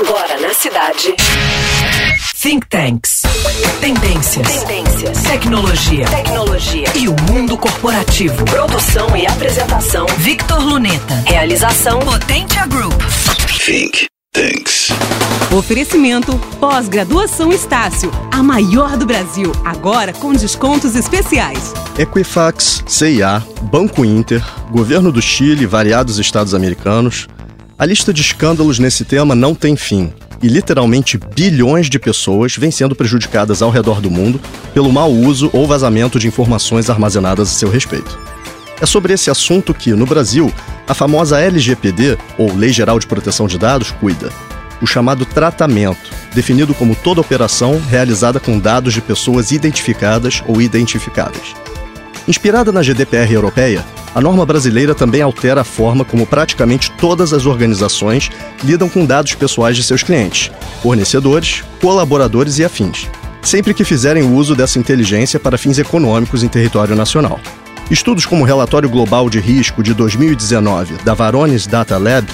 Agora na cidade. Think Tanks. Tendências. Tendências. Tecnologia. Tecnologia. E o mundo corporativo. Produção e apresentação. Victor Luneta. Realização Potentia Group. Think Tanks. Oferecimento Pós-graduação Estácio, a maior do Brasil, agora com descontos especiais. Equifax, CIA, Banco Inter, Governo do Chile e variados estados americanos. A lista de escândalos nesse tema não tem fim. E literalmente bilhões de pessoas vêm sendo prejudicadas ao redor do mundo pelo mau uso ou vazamento de informações armazenadas a seu respeito. É sobre esse assunto que, no Brasil, a famosa LGPD, ou Lei Geral de Proteção de Dados, cuida. O chamado tratamento, definido como toda operação realizada com dados de pessoas identificadas ou identificáveis. Inspirada na GDPR europeia, a norma brasileira também altera a forma como praticamente todas as organizações lidam com dados pessoais de seus clientes, fornecedores, colaboradores e afins, sempre que fizerem uso dessa inteligência para fins econômicos em território nacional. Estudos como o Relatório Global de Risco de 2019 da Varones Data Lab,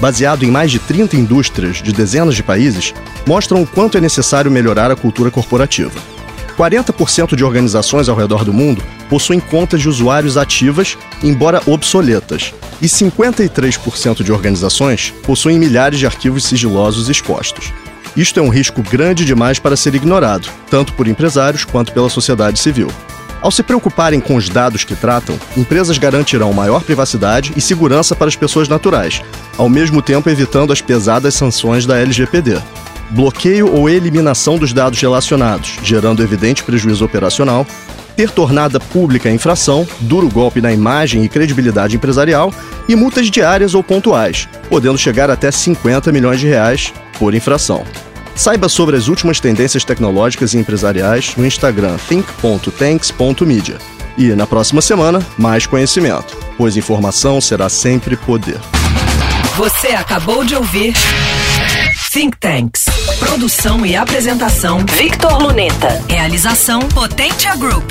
baseado em mais de 30 indústrias de dezenas de países, mostram o quanto é necessário melhorar a cultura corporativa. 40% de organizações ao redor do mundo possuem contas de usuários ativas, embora obsoletas, e 53% de organizações possuem milhares de arquivos sigilosos expostos. Isto é um risco grande demais para ser ignorado, tanto por empresários quanto pela sociedade civil. Ao se preocuparem com os dados que tratam, empresas garantirão maior privacidade e segurança para as pessoas naturais, ao mesmo tempo evitando as pesadas sanções da LGPD. Bloqueio ou eliminação dos dados relacionados, gerando evidente prejuízo operacional, ter tornada pública a infração, duro golpe na imagem e credibilidade empresarial e multas diárias ou pontuais, podendo chegar até 50 milhões de reais por infração. Saiba sobre as últimas tendências tecnológicas e empresariais no Instagram think.tanks.media. E na próxima semana, mais conhecimento, pois informação será sempre poder. Você acabou de ouvir Think Tanks. Produção e apresentação Victor Luneta. Realização Potentia Group.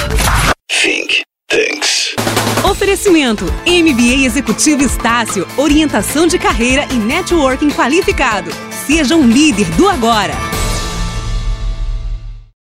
Think Tanks. Oferecimento MBA Executivo Estácio, orientação de carreira e networking qualificado. Seja um líder do agora.